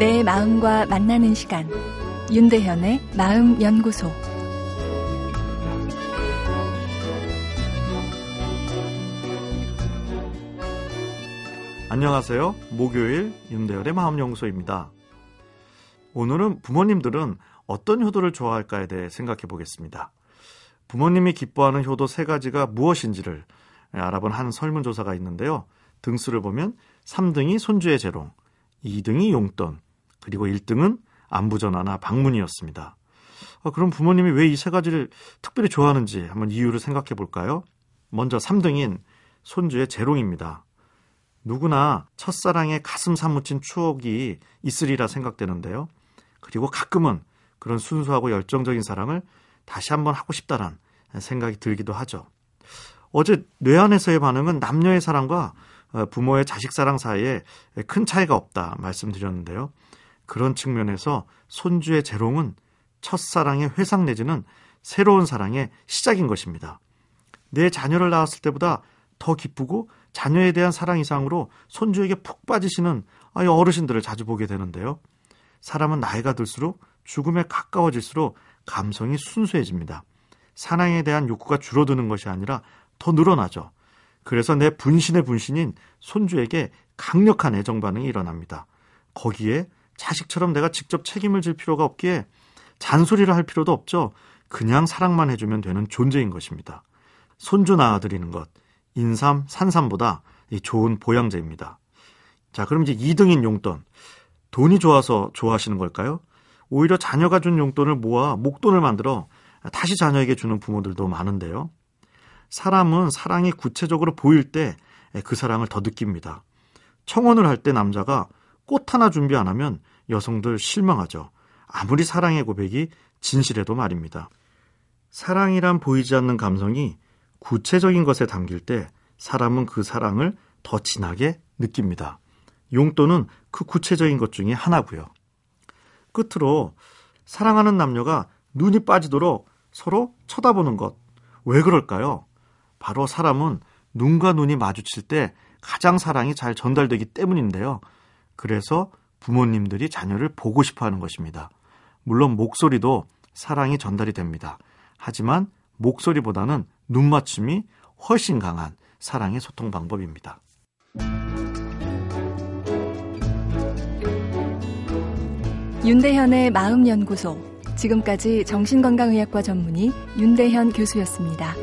내 마음과 만나는 시간 윤대현의 마음 연구소 안녕하세요. 목요일 윤대현의 마음 연구소입니다. 오늘은 부모님들은 어떤 효도를 좋아할까에 대해 생각해 보겠습니다. 부모님이 기뻐하는 효도 세 가지가 무엇인지를 알아본 한 설문조사가 있는데요. 등수를 보면 3등이 손주의 재롱, 2등이 용돈, 그리고 1등은 안부전화나 방문이었습니다. 어, 그럼 부모님이 왜 이 세 가지를 특별히 좋아하는지 한번 이유를 생각해 볼까요? 먼저 3등인 손주의 재롱입니다. 누구나 첫사랑에 가슴 사무친 추억이 있으리라 생각되는데요. 그리고 가끔은 그런 순수하고 열정적인 사랑을 다시 한번 하고 싶다란 생각이 들기도 하죠. 어제 뇌안에서의 반응은 남녀의 사랑과 어, 부모의 자식 사랑 사이에 큰 차이가 없다 말씀드렸는데요. 그런 측면에서 손주의 재롱은 첫사랑의 회상 내지는 새로운 사랑의 시작인 것입니다. 내 자녀를 낳았을 때보다 더 기쁘고 자녀에 대한 사랑 이상으로 손주에게 푹 빠지시는 어르신들을 자주 보게 되는데요. 사람은 나이가 들수록 죽음에 가까워질수록 감성이 순수해집니다. 사랑에 대한 욕구가 줄어드는 것이 아니라 더 늘어나죠. 그래서 내 분신의 분신인 손주에게 강력한 애정 반응이 일어납니다. 거기에 자식처럼 내가 직접 책임을 질 필요가 없기에 잔소리를 할 필요도 없죠. 그냥 사랑만 해주면 되는 존재인 것입니다. 손주 낳아드리는 것, 인삼, 산삼보다 좋은 보양제입니다. 자, 그럼 이제 2등인 용돈. 돈이 좋아서 좋아하시는 걸까요? 오히려 자녀가 준 용돈을 모아 목돈을 만들어 다시 자녀에게 주는 부모들도 많은데요. 사람은 사랑이 구체적으로 보일 때 그 사랑을 더 느낍니다. 청혼을 할 때 남자가 꽃 하나 준비 안 하면 여성들 실망하죠. 아무리 사랑의 고백이 진실해도 말입니다. 사랑이란 보이지 않는 감성이 구체적인 것에 담길 때 사람은 그 사랑을 더 진하게 느낍니다. 용돈은 그 구체적인 것 중에 하나고요. 끝으로 사랑하는 남녀가 눈이 빠지도록 서로 쳐다보는 것. 왜 그럴까요? 바로 사람은 눈과 눈이 마주칠 때 가장 사랑이 잘 전달되기 때문인데요. 그래서 부모님들이 자녀를 보고 싶어 하는 것입니다. 물론 목소리도 사랑이 전달이 됩니다. 하지만 목소리보다는 눈맞춤이 훨씬 강한 사랑의 소통 방법입니다. 윤대현의 마음연구소. 지금까지 정신건강의학과 전문의 윤대현 교수였습니다.